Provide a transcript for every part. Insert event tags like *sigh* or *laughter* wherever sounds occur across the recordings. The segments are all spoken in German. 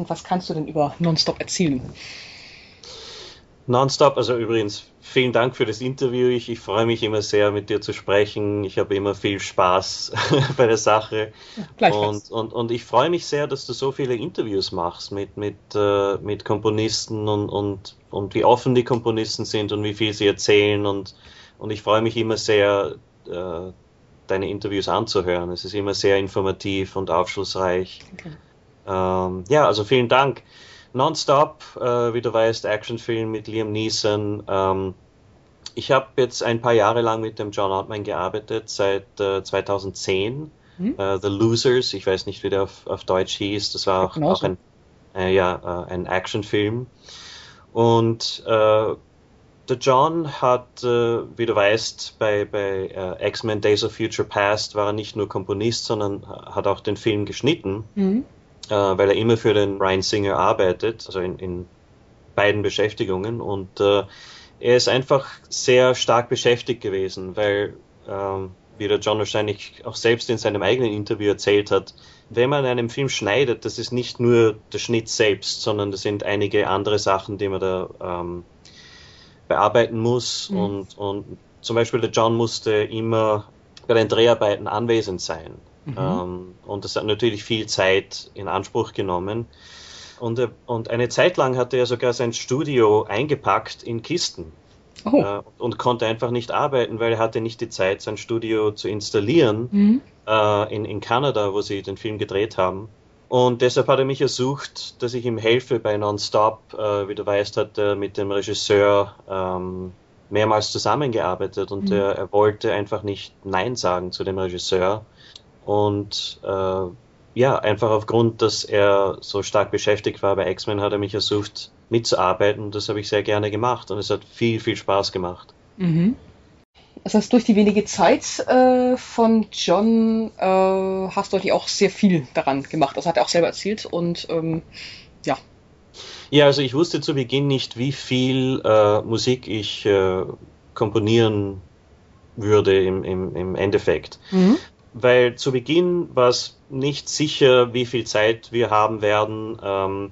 Und was kannst du denn über Nonstop erzählen? Nonstop, also übrigens, vielen Dank für das Interview. Ich, ich freue mich immer sehr, mit dir zu sprechen. Ich habe immer viel Spaß *laughs* bei der Sache. Und, und, und ich freue mich sehr, dass du so viele Interviews machst mit, mit, äh, mit Komponisten und, und, und wie offen die Komponisten sind und wie viel sie erzählen. Und, und ich freue mich immer sehr, äh, deine Interviews anzuhören. Es ist immer sehr informativ und aufschlussreich. Okay. Ähm, ja, also vielen Dank. Nonstop, äh, wie du weißt, Actionfilm mit Liam Neeson. Ähm, ich habe jetzt ein paar Jahre lang mit dem John Ottman gearbeitet, seit äh, 2010. Hm? Äh, The Losers, ich weiß nicht, wie der auf, auf Deutsch hieß. Das war auch, auch ein, äh, ja, äh, ein Actionfilm. Und äh, der John hat, wie du weißt, bei, bei X-Men Days of Future Past war er nicht nur Komponist, sondern hat auch den Film geschnitten. Mhm äh, weil er immer für den Ryan Singer arbeitet, also in, in beiden Beschäftigungen. Und äh, er ist einfach sehr stark beschäftigt gewesen, weil, ähm, wie der John wahrscheinlich auch selbst in seinem eigenen Interview erzählt hat, wenn man einen Film schneidet, das ist nicht nur der Schnitt selbst, sondern das sind einige andere Sachen, die man da ähm, bearbeiten muss. Mhm. Und, und zum Beispiel der John musste immer bei den Dreharbeiten anwesend sein. Mhm. Ähm, und das hat natürlich viel Zeit in Anspruch genommen. Und, äh, und eine Zeit lang hatte er sogar sein Studio eingepackt in Kisten. Oh. Äh, und konnte einfach nicht arbeiten, weil er hatte nicht die Zeit, sein Studio zu installieren mhm. äh, in, in Kanada, wo sie den Film gedreht haben. Und deshalb hat er mich ersucht, dass ich ihm helfe bei Nonstop. Äh, wie du weißt, hat er mit dem Regisseur ähm, mehrmals zusammengearbeitet und mhm. er, er, wollte einfach nicht Nein sagen zu dem Regisseur. Und äh, ja, einfach aufgrund, dass er so stark beschäftigt war bei X-Men, hat er mich ersucht mitzuarbeiten und das habe ich sehr gerne gemacht und es hat viel, viel Spaß gemacht. Mhm. Das heißt, durch die wenige Zeit äh, von John äh, hast du eigentlich auch sehr viel daran gemacht. Das hat er auch selber erzählt und ähm, ja. Ja, also ich wusste zu Beginn nicht, wie viel äh, Musik ich äh, komponieren würde im, im, im Endeffekt. Mhm weil zu Beginn war es nicht sicher, wie viel Zeit wir haben werden. Ähm,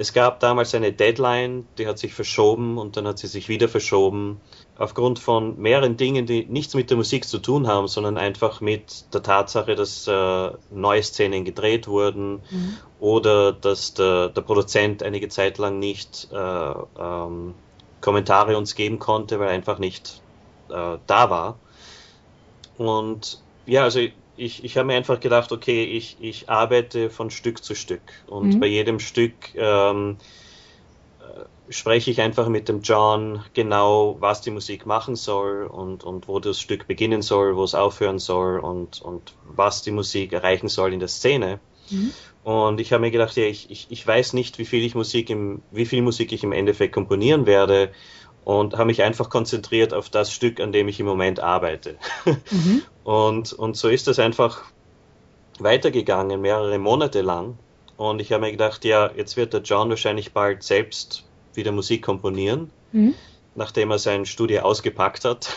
es gab damals eine Deadline, die hat sich verschoben und dann hat sie sich wieder verschoben. Aufgrund von mehreren Dingen, die nichts mit der Musik zu tun haben, sondern einfach mit der Tatsache, dass äh, neue Szenen gedreht wurden mhm. oder dass der, der, Produzent einige Zeit lang nicht äh, ähm, Kommentare uns geben konnte, weil er einfach nicht äh, da war. Und ja, also ich, ich habe mir einfach gedacht, okay, ich, ich arbeite von Stück zu Stück und mhm. bei jedem Stück ähm, äh, spreche ich einfach mit dem John genau, was die Musik machen soll und, und wo das Stück beginnen soll, wo es aufhören soll und, und was die Musik erreichen soll in der Szene. Mhm. Und ich habe mir gedacht, ja, ich, ich, ich weiß nicht, wie viel ich Musik im, wie viel Musik ich im Endeffekt komponieren werde und habe mich einfach konzentriert auf das Stück, an dem ich im Moment arbeite. *laughs* Mhm. Und, und so ist das einfach weitergegangen, mehrere Monate lang. Und ich habe mir gedacht, ja, jetzt wird der John wahrscheinlich bald selbst wieder Musik komponieren, mhm. nachdem er sein Studio ausgepackt hat.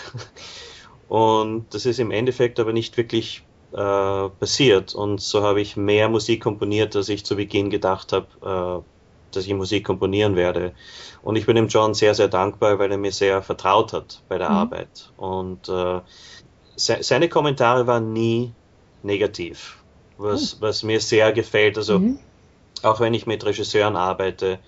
*laughs* Und das ist im Endeffekt aber nicht wirklich äh, passiert. Und so habe ich mehr Musik komponiert, als ich zu Beginn gedacht habe, äh, dass ich Musik komponieren werde. Und ich bin dem John sehr, sehr dankbar, weil er mir sehr vertraut hat bei der mhm. Arbeit. Und äh, se seine Kommentare waren nie negativ, was, oh. was mir sehr gefällt. Also mhm. auch wenn ich mit Regisseuren arbeite,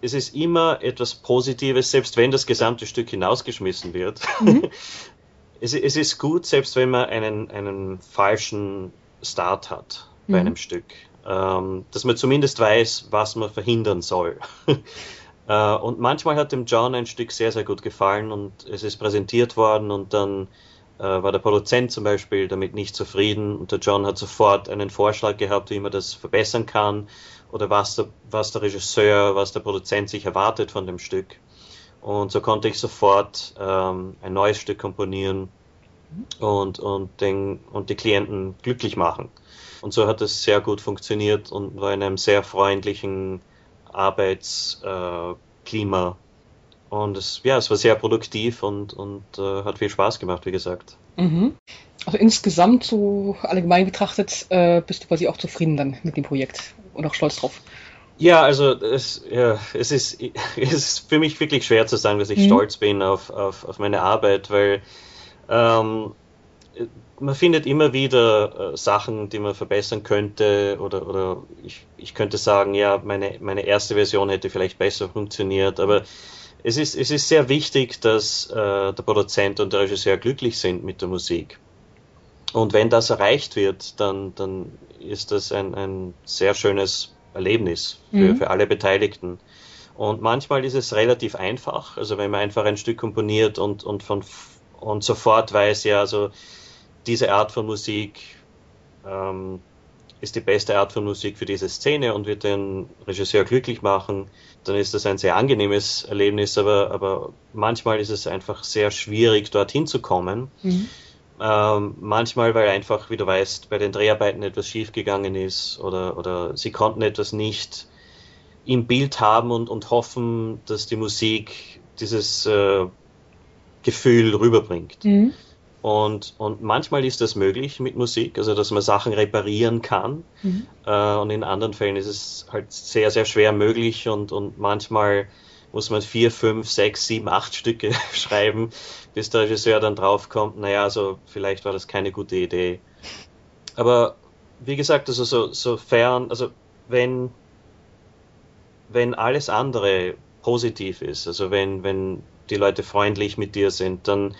es ist immer etwas Positives, selbst wenn das gesamte Stück hinausgeschmissen wird. Mhm. *laughs* es, es, ist gut, selbst wenn man einen, einen falschen Start hat bei mhm. einem Stück ähm, dass man zumindest weiß, was man verhindern soll. *laughs* äh, und manchmal hat dem John ein Stück sehr, sehr gut gefallen und es ist präsentiert worden und dann äh, war der Produzent zum Beispiel damit nicht zufrieden und der John hat sofort einen Vorschlag gehabt, wie man das verbessern kann oder was der, was der Regisseur, was der Produzent sich erwartet von dem Stück. Und so konnte ich sofort ähm, ein neues Stück komponieren und, und, den, und die Klienten glücklich machen. Und so hat es sehr gut funktioniert und war in einem sehr freundlichen Arbeitsklima. Äh, und es, ja, es war sehr produktiv und, und äh, hat viel Spaß gemacht, wie gesagt. Mhm. Also insgesamt, so allgemein betrachtet, äh, bist du quasi auch zufrieden dann mit dem Projekt und auch stolz drauf. Ja, also es, ja, es, ist, *laughs* es ist für mich wirklich schwer zu sagen, dass ich mhm. stolz bin auf, auf, auf meine Arbeit, weil ähm, man findet immer wieder äh, Sachen, die man verbessern könnte oder, oder ich, ich könnte sagen, ja, meine, meine erste Version hätte vielleicht besser funktioniert, aber es ist, es ist sehr wichtig, dass äh, der Produzent und der Regisseur glücklich sind mit der Musik. Und wenn das erreicht wird, dann, dann ist das ein, ein sehr schönes Erlebnis für, mhm. für alle Beteiligten. Und manchmal ist es relativ einfach, also wenn man einfach ein Stück komponiert und, und, von, und sofort weiß, ja, also diese Art von Musik ähm, ist die beste Art von Musik für diese Szene und wird den Regisseur glücklich machen, dann ist das ein sehr angenehmes Erlebnis, aber, aber manchmal ist es einfach sehr schwierig, dorthin zu kommen. Mhm. Ähm, manchmal, weil einfach, wie du weißt, bei den Dreharbeiten etwas schiefgegangen ist oder, oder sie konnten etwas nicht im Bild haben und, und hoffen, dass die Musik dieses äh, Gefühl rüberbringt. Mhm. Und, und manchmal ist das möglich mit Musik, also dass man Sachen reparieren kann. Mhm. Äh, und in anderen Fällen ist es halt sehr, sehr schwer möglich und, und manchmal muss man vier, fünf, sechs, sieben, acht Stücke *laughs* schreiben, bis der Regisseur dann draufkommt, naja, also vielleicht war das keine gute Idee. Aber wie gesagt, also so, sofern, also wenn, wenn alles andere positiv ist, also wenn, wenn die Leute freundlich mit dir sind, dann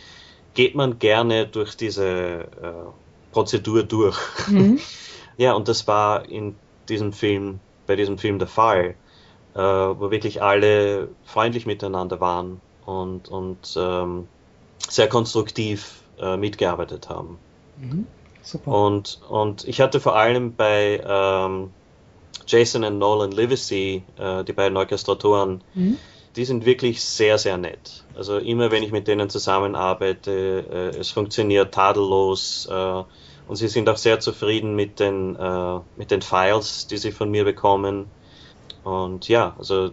geht man gerne durch diese äh, Prozedur durch. Mhm. *laughs* ja, und das war in diesem Film, bei diesem Film der Fall, äh, wo wirklich alle freundlich miteinander waren und, und ähm, sehr konstruktiv äh, mitgearbeitet haben. Mhm. Super. Und, und ich hatte vor allem bei ähm, Jason und Nolan Livesey, äh, die beiden Orchestratoren, mhm die sind wirklich sehr, sehr nett. Also immer wenn ich mit denen zusammenarbeite, äh, es funktioniert tadellos äh, und sie sind auch sehr zufrieden mit den, äh, mit den Files, die sie von mir bekommen. Und ja, also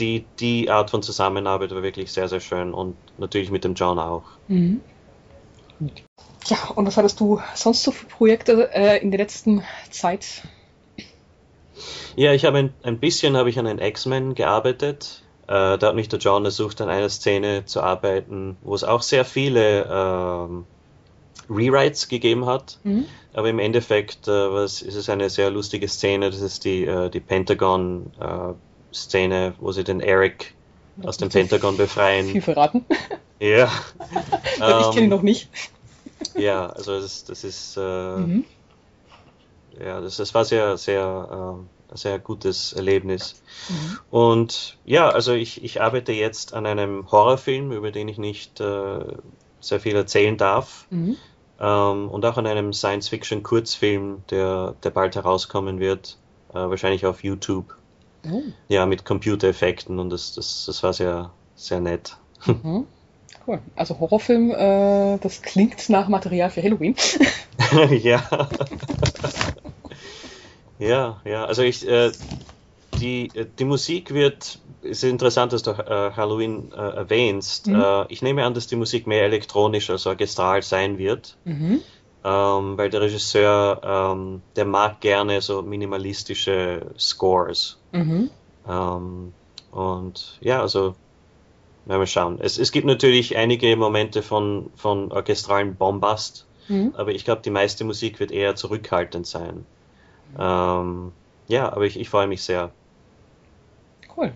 die, die Art von Zusammenarbeit war wirklich sehr, sehr schön und natürlich mit dem John auch. Mhm. Ja, und was hattest du sonst so für Projekte äh, in der letzten Zeit? Ja, ich habe ein, ein bisschen habe ich an den X-Men gearbeitet. Äh, da hat mich der John ersucht, an einer Szene zu arbeiten, wo es auch sehr viele ähm, Rewrites gegeben hat. Mhm. Aber im Endeffekt äh, was, ist es eine sehr lustige Szene. Das ist die, äh, die Pentagon-Szene, wo sie den Eric aus dem *laughs* Pentagon befreien. Viel verraten. *laughs* Ja. *laughs* ich kenne ihn noch nicht. Ja, also das, das ist äh, mhm. ja, das, das war sehr, sehr äh, sehr gutes Erlebnis. Mhm. Und ja, also ich, ich arbeite jetzt an einem Horrorfilm, über den ich nicht äh, sehr viel erzählen darf. Mhm. Ähm, und auch an einem Science-Fiction-Kurzfilm, der, der bald herauskommen wird, äh, wahrscheinlich auf YouTube. Oh. Ja, mit Computereffekten und das, das, das war sehr, sehr nett. *laughs* Mhm. Cool. Also Horrorfilm, äh, das klingt nach Material für Halloween. *laughs* ja. *laughs* Ja, ja, also ich, äh, die, äh, die Musik wird, es ist interessant, dass du äh, Halloween äh, erwähnst. Mhm. Äh, ich nehme an, dass die Musik mehr elektronisch als orchestral sein wird, mhm. ähm, weil der Regisseur, ähm, der mag gerne so minimalistische Scores. Mhm. Ähm, und ja, also werden wir schauen. Es, es gibt natürlich einige Momente von, von orchestralen Bombast, mhm. aber ich glaube, die meiste Musik wird eher zurückhaltend sein. Ähm, ja, aber ich, ich freue mich sehr. Cool.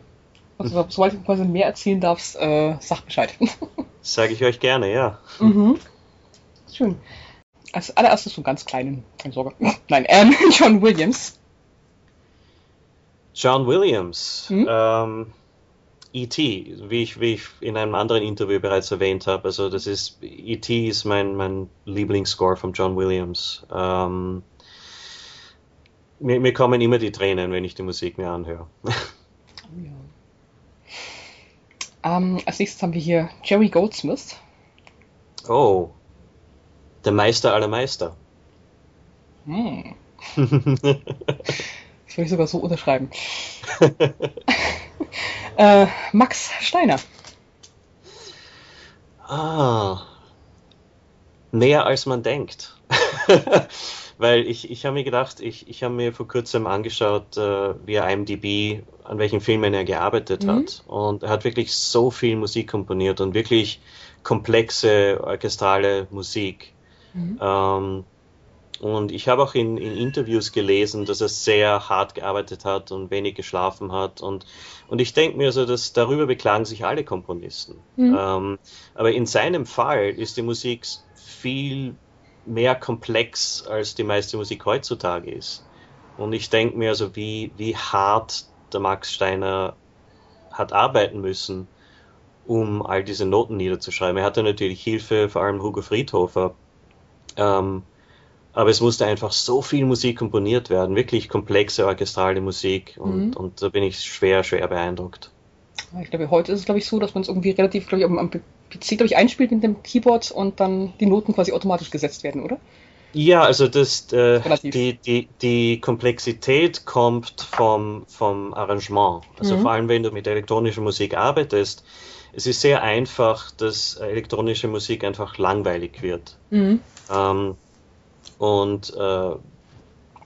Also, sobald du quasi mehr erzählen darfst, äh, sag Bescheid. *laughs* Sage ich euch gerne, ja. Mhm. Schön. Als allererstes so ganz kleinen, keine Sorge. *laughs* Nein, ähm, *laughs* John Williams. John Williams. Mhm. Ähm, E.T., wie ich, wie ich in einem anderen Interview bereits erwähnt habe, also das ist, E.T. ist mein, mein Lieblingsscore von John Williams. Ähm, mir, mir kommen immer die Tränen, wenn ich die Musik mir anhöre. *laughs* Ja. Ähm, als nächstes haben wir hier Jerry Goldsmith. Oh, der Meister aller Meister. Hm. *laughs* das würde ich sogar so unterschreiben. *laughs* äh, Max Steiner. Ah, mehr als man denkt. Weil ich, ich habe mir gedacht, ich, ich habe mir vor kurzem angeschaut, äh, wie er IMDb, an welchen Filmen er gearbeitet mhm. hat. Und er hat wirklich so viel Musik komponiert und wirklich komplexe orchestrale Musik. Mhm. Ähm, und ich habe auch in, in, Interviews gelesen, dass er sehr hart gearbeitet hat und wenig geschlafen hat. Und, und ich denke mir so, dass darüber beklagen sich alle Komponisten. Mhm. Ähm, aber in seinem Fall ist die Musik viel mehr komplex, als die meiste Musik heutzutage ist. Und ich denke mir so, wie, wie hart der Max Steiner hat arbeiten müssen, um all diese Noten niederzuschreiben. Er hatte natürlich Hilfe, vor allem Hugo Friedhofer. Ähm, aber es musste einfach so viel Musik komponiert werden, wirklich komplexe orchestrale Musik und, mhm. und da bin ich schwer, schwer beeindruckt. Ich glaube, heute ist es, glaube ich, so, dass man es irgendwie relativ, glaube ich, am, am PC, glaube ich, einspielt mit dem Keyboard und dann die Noten quasi automatisch gesetzt werden, oder? Ja, also das, äh, die, die, die Komplexität kommt vom, vom Arrangement. Also mhm. vor allem, wenn du mit elektronischer Musik arbeitest, es ist sehr einfach, dass elektronische Musik einfach langweilig wird. Mhm. Ähm, und äh,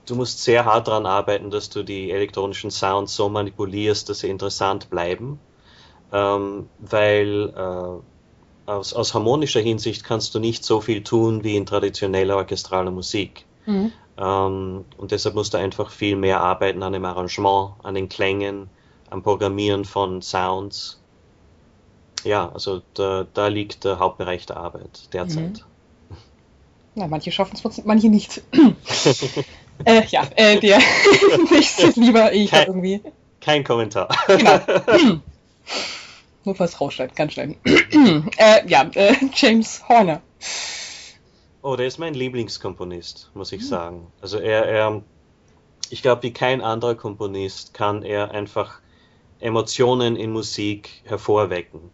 du musst sehr hart daran arbeiten, dass du die elektronischen Sounds so manipulierst, dass sie interessant bleiben. Ähm, weil äh, aus, aus, harmonischer Hinsicht kannst du nicht so viel tun wie in traditioneller orchestraler Musik. Mhm. Ähm, und deshalb musst du einfach viel mehr arbeiten an dem Arrangement, an den Klängen, am Programmieren von Sounds. Ja, also da, da liegt der Hauptbereich der Arbeit derzeit. Mhm. Na, manche schaffen es, manche nicht. *laughs* äh, ja, äh, der *laughs* nächste lieber ich kein, irgendwie. Kein Kommentar. Genau. *laughs* Nur falls rausschneiden, ganz schnell. *clears throat* äh, ja, äh, *laughs* James Horner. Oh, der ist mein Lieblingskomponist, muss ich hm. sagen. Also er, er ich glaube, wie kein anderer Komponist kann er einfach Emotionen in Musik hervorwecken.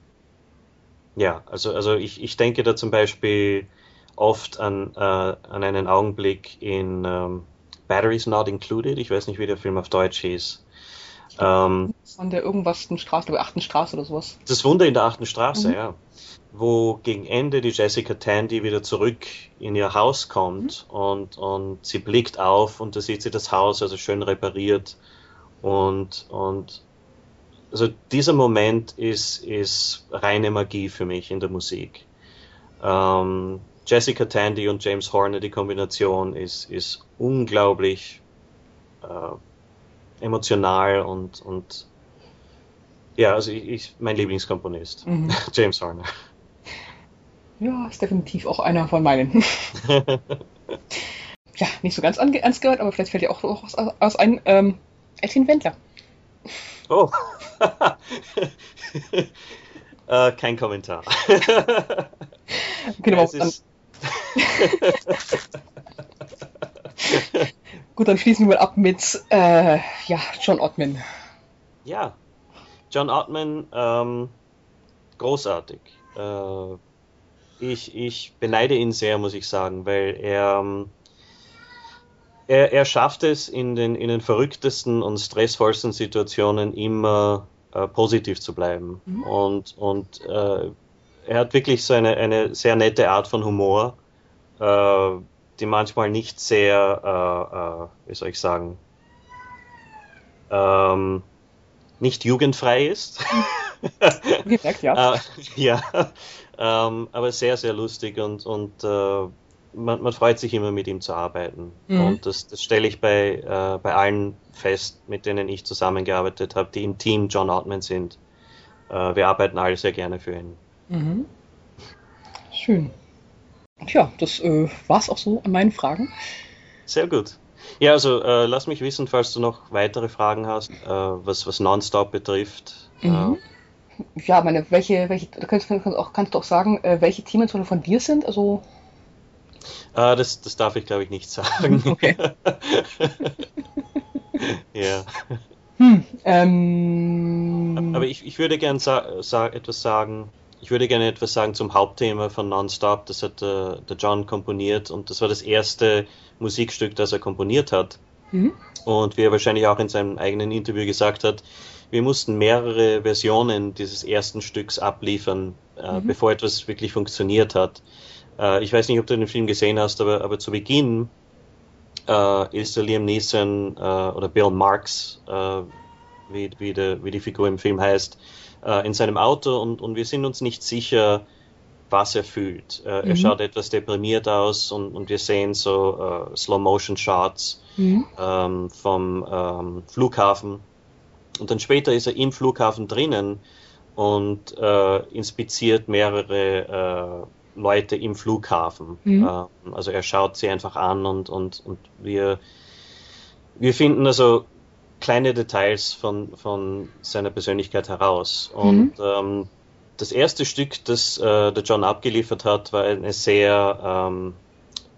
Ja, also, also ich, ich denke da zum Beispiel oft an, äh, an einen Augenblick in ähm, Batteries Not Included. Ich weiß nicht, wie der Film auf Deutsch hieß. Ähm, Von der irgendwas Straße, der achten Straße oder sowas. Das Wunder in der achten Straße, mhm. ja. Wo gegen Ende die Jessica Tandy wieder zurück in ihr Haus kommt mhm. und, und sie blickt auf und da sieht sie das Haus also schön repariert und, und also dieser Moment ist, ist reine Magie für mich in der Musik. Ähm, Jessica Tandy und James Horner, die Kombination ist, ist unglaublich äh, emotional und, und ja, also ich, ich mein Lieblingskomponist, mhm. *laughs* James Horner. Ja, ist definitiv auch einer von meinen. *laughs* ja, nicht so ganz ernst gehört, aber vielleicht fällt dir auch was aus ein. Ähm, Etienne Wendler. Oh. *laughs* äh, kein Kommentar. genau, ja, dann, Gut, dann schließen wir ab mit äh, ja, John Ottman. Ja, John Ottman, ähm, großartig. Äh, ich, ich beneide ihn sehr, muss ich sagen, weil er, ähm, er, er schafft es in den, in den verrücktesten und stressvollsten Situationen immer äh, positiv zu bleiben. Mhm. Und, und äh, er hat wirklich so eine, eine sehr nette Art von Humor, äh, die manchmal nicht sehr, äh, äh, wie soll ich sagen, ähm, nicht jugendfrei ist. *laughs* Gemerkt, ja. Äh, ja, ähm, aber sehr, sehr lustig und, und äh, man, man, freut sich immer mit ihm zu arbeiten. Mhm. Und das, das stelle ich bei, äh, bei allen fest, mit denen ich zusammengearbeitet habe, die im Team John Ottman sind. Äh, wir arbeiten alle sehr gerne für ihn. Mhm. Schön. Tja, das äh, war's auch so an meinen Fragen. Sehr gut. Ja, also äh, lass mich wissen, falls du noch weitere Fragen hast, äh, was, was Nonstop betrifft. Mhm. Äh, ja, meine, welche, welche, da kannst, kannst, auch, kannst du auch sagen, äh, welche Themen von dir sind? Also Uh, das, das darf ich, glaube ich, nicht sagen. *laughs* Okay. *laughs* ja. Hm, ähm, Aber ich, ich würde gerne sa sa etwas sagen. Ich würde gerne etwas sagen zum Hauptthema von Nonstop. Das hat äh, der John komponiert und das war das erste Musikstück, das er komponiert hat. Mhm. Und wie er wahrscheinlich auch in seinem eigenen Interview gesagt hat, wir mussten mehrere Versionen dieses ersten Stücks abliefern, äh, mhm. bevor etwas wirklich funktioniert hat. Äh, ich weiß nicht, ob du den Film gesehen hast, aber, aber zu Beginn äh, ist der Liam Neeson äh, oder Bill Marks, äh, wie, wie, der, wie die Figur im Film heißt, äh, in seinem Auto und, und wir sind uns nicht sicher, was er fühlt. Äh, mhm. Er schaut etwas deprimiert aus und, und wir sehen so äh, Slow-Motion-Shots mhm. ähm, vom ähm, Flughafen. Und dann später ist er im Flughafen drinnen und äh, inspiziert mehrere äh, Leute im Flughafen. Mhm. Ähm, also er schaut sie einfach an und, und, und wir, wir finden also kleine Details von, von seiner Persönlichkeit heraus. Und mhm. ähm, das erste Stück, das äh, der John abgeliefert hat, war eine sehr ähm,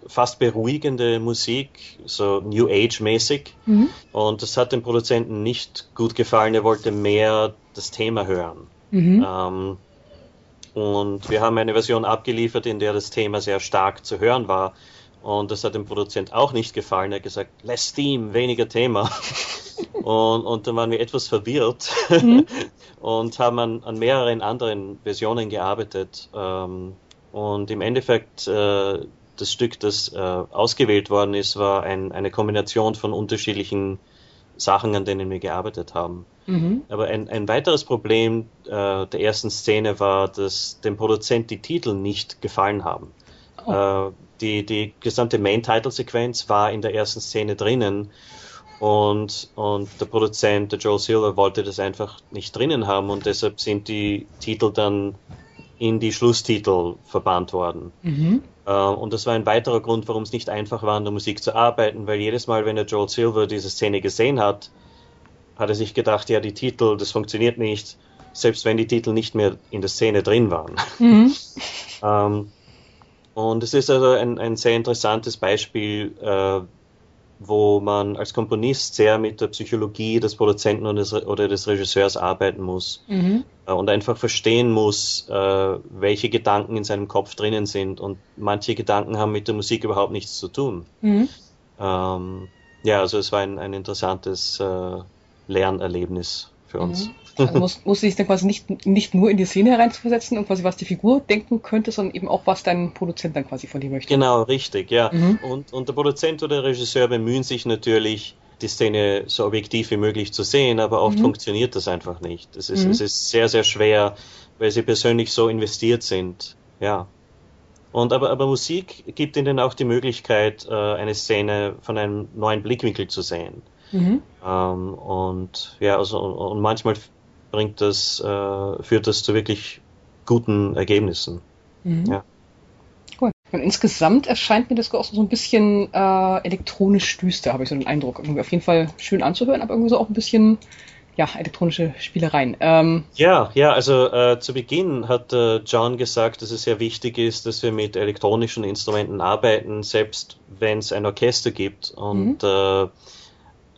fast beruhigende Musik, so New Age-mäßig. Mhm. Und das hat dem Produzenten nicht gut gefallen. Er wollte mehr das Thema hören. Mhm. Ähm, und wir haben eine Version abgeliefert, in der das Thema sehr stark zu hören war. Und das hat dem Produzent auch nicht gefallen. Er hat gesagt, less Theme, weniger Thema. *laughs* Und, und dann waren wir etwas verwirrt mhm. *laughs* und haben an, an, mehreren anderen Versionen gearbeitet. Ähm, und im Endeffekt, äh, das Stück, das äh, ausgewählt worden ist, war ein, eine Kombination von unterschiedlichen Sachen, an denen wir gearbeitet haben. Mhm. Aber ein, ein, weiteres Problem äh, der ersten Szene war, dass dem Produzent die Titel nicht gefallen haben. Oh. Äh, die, die gesamte Main-Title-Sequenz war in der ersten Szene drinnen und, und der Produzent, der Joel Silver, wollte das einfach nicht drinnen haben und deshalb sind die Titel dann in die Schlusstitel verbannt worden. Mhm. Uh, und das war ein weiterer Grund, warum es nicht einfach war, an der Musik zu arbeiten, weil jedes Mal, wenn der Joel Silver diese Szene gesehen hat, hat er sich gedacht, ja, die Titel, das funktioniert nicht, selbst wenn die Titel nicht mehr in der Szene drin waren. Mhm. *laughs* ähm, und es ist also ein, ein sehr interessantes Beispiel, uh, wo man als Komponist sehr mit der Psychologie des Produzenten des, oder des Regisseurs arbeiten muss mhm. Äh, und einfach verstehen muss, äh, welche Gedanken in seinem Kopf drinnen sind. Und manche Gedanken haben mit der Musik überhaupt nichts zu tun. Mhm. Ähm, ja, also es war ein, ein interessantes äh, Lernerlebnis für uns. Mhm. Also musst, musst du dich dann quasi nicht, nicht nur in die Szene hereinzuversetzen und quasi was die Figur denken könnte, sondern eben auch was dein Produzent dann quasi von dir möchte. Genau, richtig, ja. Mhm. Und, und der Produzent oder der Regisseur bemühen sich natürlich, die Szene so objektiv wie möglich zu sehen, aber oft mhm. funktioniert das einfach nicht. Es ist, mhm. es ist sehr, sehr schwer, weil sie persönlich so investiert sind. Ja. Und aber, aber Musik gibt ihnen auch die Möglichkeit, äh, eine Szene von einem neuen Blickwinkel zu sehen. Mhm. Ähm, und ja, also und, manchmal bringt das, äh, führt das zu wirklich guten Ergebnissen. Mhm. Ja. Cool. Und insgesamt erscheint mir das auch so ein bisschen äh, elektronisch düster, habe ich so den Eindruck. Irgendwie auf jeden Fall schön anzuhören, aber irgendwie so auch ein bisschen ja, elektronische Spielereien. Ähm, ja, ja, also äh, zu Beginn hat äh, John gesagt, dass es sehr wichtig ist, dass wir mit elektronischen Instrumenten arbeiten, selbst wenn es ein Orchester gibt. Und mhm. äh,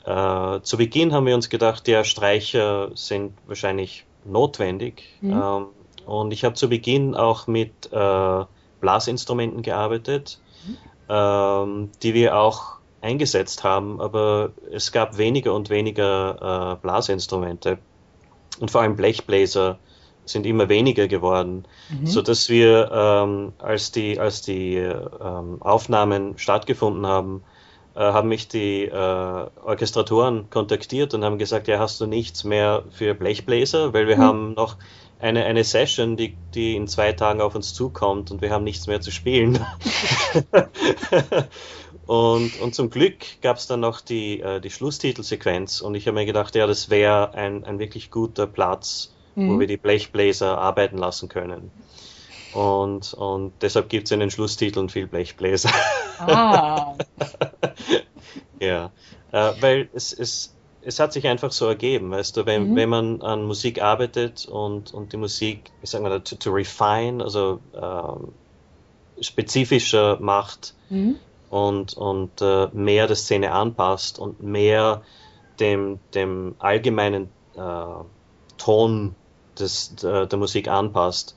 äh, zu Beginn haben wir uns gedacht, ja, Streicher sind wahrscheinlich notwendig. Mhm. Ähm, und ich habe zu Beginn auch mit äh, Blasinstrumenten gearbeitet, mhm. ähm, die wir auch eingesetzt haben, aber es gab weniger und weniger äh, Blasinstrumente. Und vor allem Blechbläser sind immer weniger geworden, mhm. so dass wir, ähm, als die, als die ähm, Aufnahmen stattgefunden haben, haben mich die äh, Orchestratoren kontaktiert und haben gesagt, ja, hast du nichts mehr für Blechbläser, weil wir mhm. haben noch eine, eine Session, die, die in zwei Tagen auf uns zukommt und wir haben nichts mehr zu spielen. *laughs* und, und zum Glück gab es dann noch die, äh, die Schlusstitelsequenz und ich habe mir gedacht, ja, das wäre ein, ein wirklich guter Platz, mhm. wo wir die Blechbläser arbeiten lassen können. Und, und deshalb gibt es in den Schlusstiteln viel Blechbläser. Ah. *laughs* ja, äh, weil es, es, es hat sich einfach so ergeben, weißt du, wenn, mhm. wenn man an Musik arbeitet und, und die Musik, ich sag mal, to, to refine, also äh, spezifischer macht mhm. und, und äh, mehr der Szene anpasst und mehr dem, dem allgemeinen äh, Ton des, der, der Musik anpasst,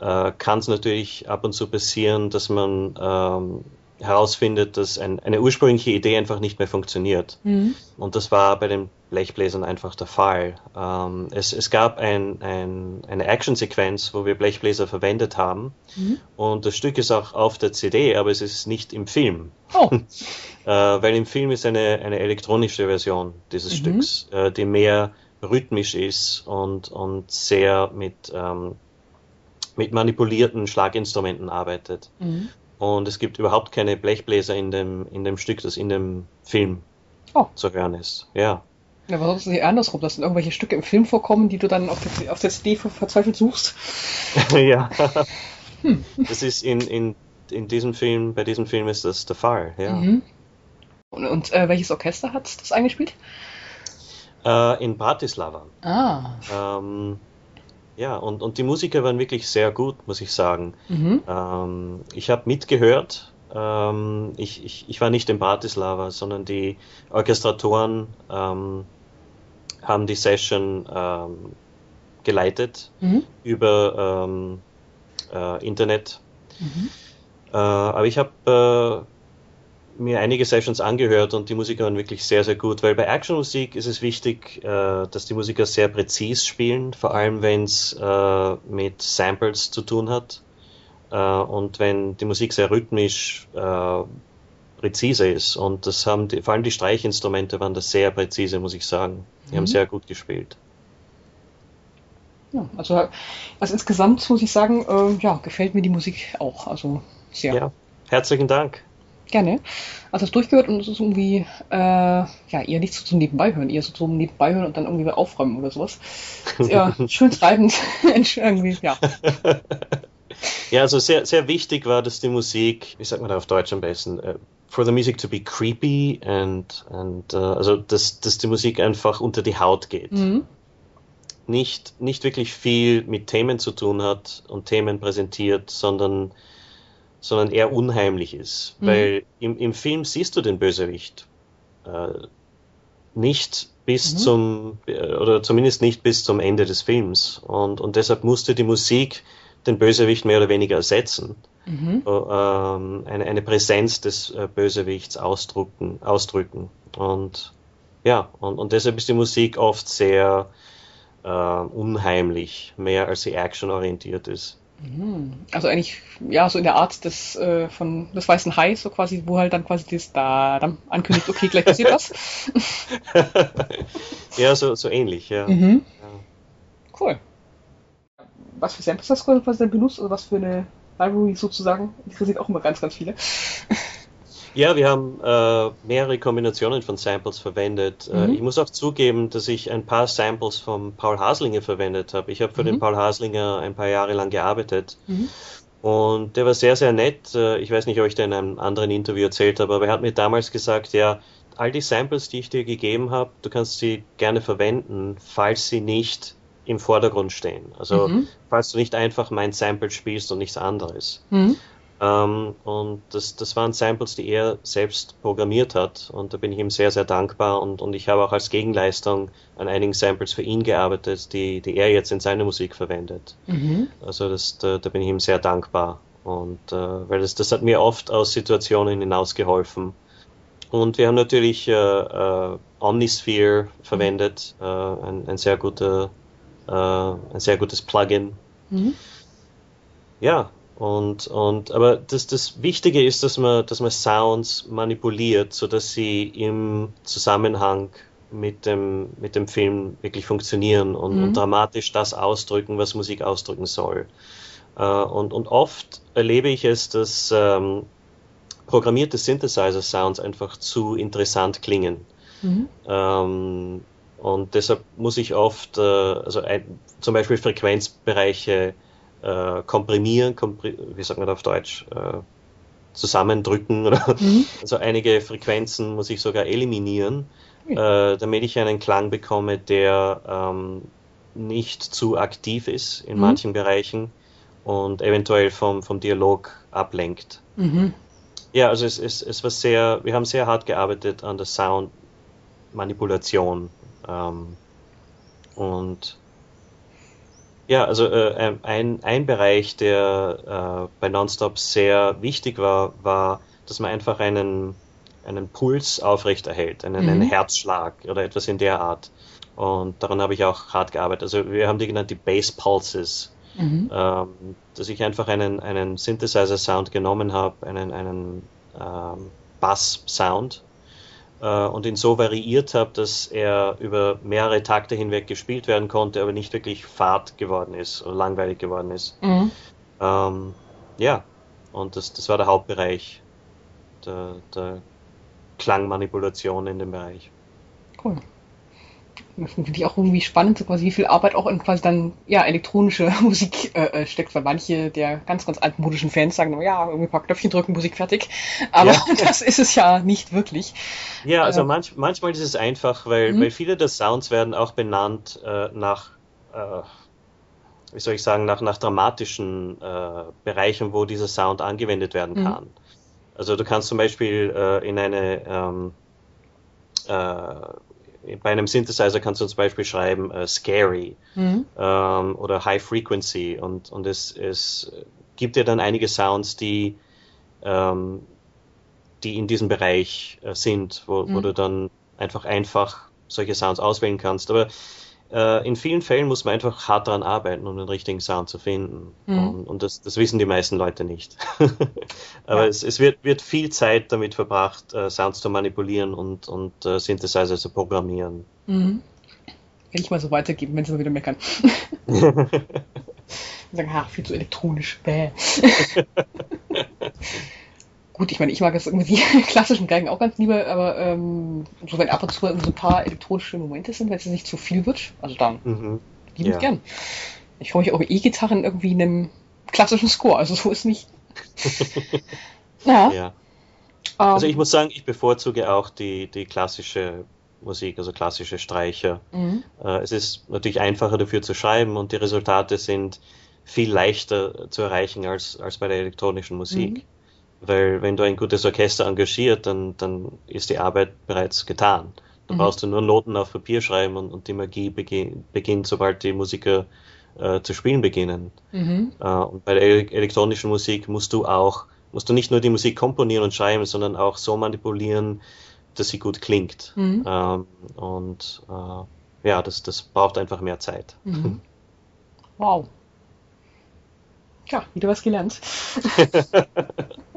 äh, kann es natürlich ab und zu passieren, dass man ähm, herausfindet, dass ein, eine ursprüngliche Idee einfach nicht mehr funktioniert. Mhm. Und das war bei den Blechbläsern einfach der Fall. Ähm, es, es gab ein, ein, eine Actionsequenz, wo wir Blechbläser verwendet haben. Mhm. Und das Stück ist auch auf der CD, aber es ist nicht im Film. Oh. *laughs* äh, weil im Film ist eine, eine elektronische Version dieses mhm. Stücks, äh, die mehr rhythmisch ist und, und sehr mit, ähm, mit manipulierten Schlaginstrumenten arbeitet. Mhm. Und es gibt überhaupt keine Blechbläser in dem, in dem Stück, das in dem Film oh. zu hören ist. Ja. Ja, aber sonst ist es andersrum, dass dann irgendwelche Stücke im Film vorkommen, die du dann auf der, auf der CD verzweifelt suchst. *laughs* ja. *laughs* Hm. Das ist in, in, in diesem Film, bei diesem Film ist das der Fall, ja. Mhm. Und, und äh, welches Orchester hat das eingespielt? Äh, in Bratislava. Ah. Ähm, ja, und, und die Musiker waren wirklich sehr gut, muss ich sagen. Mhm. Ähm, ich habe mitgehört. Ähm, ich, ich, ich war nicht in Bratislava, sondern die Orchestratoren ähm, haben die Session ähm, geleitet mhm. über ähm, äh, Internet. Mhm. Äh, aber ich habe äh, mir einige Sessions angehört und die Musiker waren wirklich sehr, sehr gut, weil bei Actionmusik ist es wichtig, äh, dass die Musiker sehr präzis spielen, vor allem wenn es äh, mit Samples zu tun hat äh, und wenn die Musik sehr rhythmisch äh, präzise ist und das haben die, vor allem die Streichinstrumente waren das sehr präzise, muss ich sagen. Die mhm. haben sehr gut gespielt. Ja, also, also insgesamt muss ich sagen, äh, ja, gefällt mir die Musik auch, also sehr. Ja, herzlichen Dank. Gerne. Also das durchgehört und es ist irgendwie, äh, ja, eher nicht so zum Nebenbeihören, eher so zum Nebenbeihören und dann irgendwie aufräumen oder sowas. Ja, *laughs* schön treibend. *laughs* irgendwie, ja. *laughs* Ja, also sehr, sehr wichtig war, dass die Musik, wie sagt man da auf Deutsch am besten, uh, for the music to be creepy and, and uh, also dass, dass die Musik einfach unter die Haut geht. Mhm. Nicht, nicht wirklich viel mit Themen zu tun hat und Themen präsentiert, sondern sondern eher unheimlich ist. Mhm. Weil im, im Film siehst du den Bösewicht äh, nicht bis mhm. zum, äh, oder zumindest nicht bis zum Ende des Films. Und, und deshalb musste die Musik den Bösewicht mehr oder weniger ersetzen. Mhm. Äh, eine, eine Präsenz des äh, Bösewichts ausdrücken, ausdrücken. Und ja, und, und deshalb ist die Musik oft sehr äh, unheimlich, mehr als sie actionorientiert ist. Mhm. Also eigentlich, ja, so in der Art des, äh, von, des weißen Hais, so quasi, wo halt dann quasi das da dann ankündigt, okay, gleich passiert was. *laughs* ja, so, so ähnlich, ja. Mhm. ja. Cool. Was für Samples hast du quasi dann benutzt oder was für eine Library sozusagen? Interessiert auch immer ganz, ganz viele. Ja, wir haben äh, mehrere Kombinationen von Samples verwendet. Äh, mhm. Äh, ich muss auch zugeben, dass ich ein paar Samples von Paul Haslinger verwendet habe. Ich habe für mhm. den Paul Haslinger ein paar Jahre lang gearbeitet. Mhm. Und der war sehr, sehr nett. Äh, ich weiß nicht, ob ich da in einem anderen Interview erzählt habe, aber er hat mir damals gesagt, ja, all die Samples, die ich dir gegeben habe, du kannst sie gerne verwenden, falls sie nicht im Vordergrund stehen. Also mhm. falls du nicht einfach mein Sample spielst und nichts anderes. Mhm. Ähm, und das, das waren Samples, die er selbst programmiert hat. Und da bin ich ihm sehr, sehr dankbar. Und, und ich habe auch als Gegenleistung an einigen Samples für ihn gearbeitet, die, die er jetzt in seiner Musik verwendet. Mhm. Also das, da, da, bin ich ihm sehr dankbar. Und äh, weil das, das hat mir oft aus Situationen hinausgeholfen. Und wir haben natürlich äh, äh, Omnisphere verwendet, äh, ein, ein, sehr guter, äh, ein sehr gutes Plugin. Mhm. Ja, und, und, aber das, das Wichtige ist, dass man, dass man Sounds manipuliert, so dass sie im Zusammenhang mit dem, mit dem Film wirklich funktionieren und, mhm. und dramatisch das ausdrücken, was Musik ausdrücken soll. Äh, und, und oft erlebe ich es, dass ähm, programmierte Synthesizer-Sounds einfach zu interessant klingen. Mhm. Ähm, und deshalb muss ich oft, äh, also ein, zum Beispiel Frequenzbereiche äh, komprimieren, kompri wie sagt man da auf Deutsch, äh, zusammendrücken oder mhm. *laughs* also einige Frequenzen muss ich sogar eliminieren, mhm. äh, damit ich einen Klang bekomme, der ähm, nicht zu aktiv ist in mhm. manchen Bereichen und eventuell vom, vom Dialog ablenkt. Mhm. Ja, also es, es, es war sehr, wir haben sehr hart gearbeitet an der Soundmanipulation ähm, und ja, also äh, ein, ein Bereich, der äh, bei Nonstop sehr wichtig war, war dass man einfach einen, einen Puls aufrechterhält, einen, mhm. einen Herzschlag oder etwas in der Art. Und daran habe ich auch hart gearbeitet. Also wir haben die genannt die Bass Pulses. Mhm. Ähm, dass ich einfach einen, einen Synthesizer-Sound genommen habe, einen, einen ähm, Bass-Sound und ihn so variiert habe, dass er über mehrere Takte hinweg gespielt werden konnte, aber nicht wirklich fad geworden ist oder langweilig geworden ist. Mhm. Ähm, ja, und das, das war der Hauptbereich der, der Klangmanipulation in dem Bereich. Cool. Das finde ich auch irgendwie spannend, so quasi wie viel Arbeit auch in quasi dann ja elektronische *laughs* Musik äh, äh, steckt, weil manche der ganz, ganz altmodischen Fans sagen, ja, irgendwie ein paar Knöpfchen drücken, Musik fertig. Aber ja. *laughs* das ist es ja nicht wirklich. Ja, also äh, manch, manchmal ist es einfach, weil, mhm. weil viele der Sounds werden auch benannt äh, nach äh, wie soll ich sagen, nach, nach dramatischen äh, Bereichen, wo dieser Sound angewendet werden mhm. kann. Mhm. Also du kannst zum Beispiel äh, in eine ähm, äh, bei einem Synthesizer kannst du zum Beispiel schreiben äh, Scary mhm. ähm, oder High Frequency und, und es, es gibt dir dann einige Sounds, die, ähm, die in diesem Bereich äh, sind, wo, mhm. wo du dann einfach einfach solche Sounds auswählen kannst. Aber äh, in vielen Fällen muss man einfach hart daran arbeiten, um den richtigen Sound zu finden. Mhm. Und, und das, das, wissen die meisten Leute nicht. *laughs* Aber ja. es, es, wird, wird, viel Zeit damit verbracht, äh, Sounds zu manipulieren und, und äh, Synthesizer zu programmieren. Mhm. Will ich mal so weitergeben, wenn sie mal wieder meckern. *laughs* *laughs* sagen, ach, viel zu elektronisch. Bäh. Gut, ich meine, ich mag das irgendwie *laughs* die klassischen Geigen auch ganz lieber, aber ähm, so wenn ab und zu so ein paar elektronische Momente sind, wenn es nicht zu viel wird, also dann mhm. liebend ja. gern. Ich freue mich auch E-Gitarren irgendwie in einem klassischen Score, also so ist nicht. *laughs* ja. ja. Also ich ähm. muss sagen, ich bevorzuge auch die, die klassische Musik, also klassische Streicher. Mhm. Äh, es ist natürlich einfacher dafür zu schreiben und die Resultate sind viel leichter zu erreichen als, als bei der elektronischen Musik. Mhm. Weil wenn du ein gutes Orchester engagiert, dann, dann ist die Arbeit bereits getan. Da mhm. brauchst du nur Noten auf Papier schreiben und, und die Magie beginn, beginnt, sobald die Musiker äh, zu spielen beginnen. Mhm. Äh, und bei der elektronischen Musik musst du auch, musst du nicht nur die Musik komponieren und schreiben, sondern auch so manipulieren, dass sie gut klingt. Mhm. Ähm, und äh, ja, das, das braucht einfach mehr Zeit. Mhm. *laughs* Wow. Ja, wieder was gelernt. *laughs*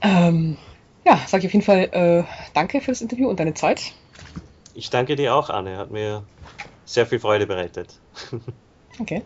ähm, ja, sage ich auf jeden Fall äh, danke für das Interview und deine Zeit. Ich danke dir auch, Anne. Hat mir sehr viel Freude bereitet. okay.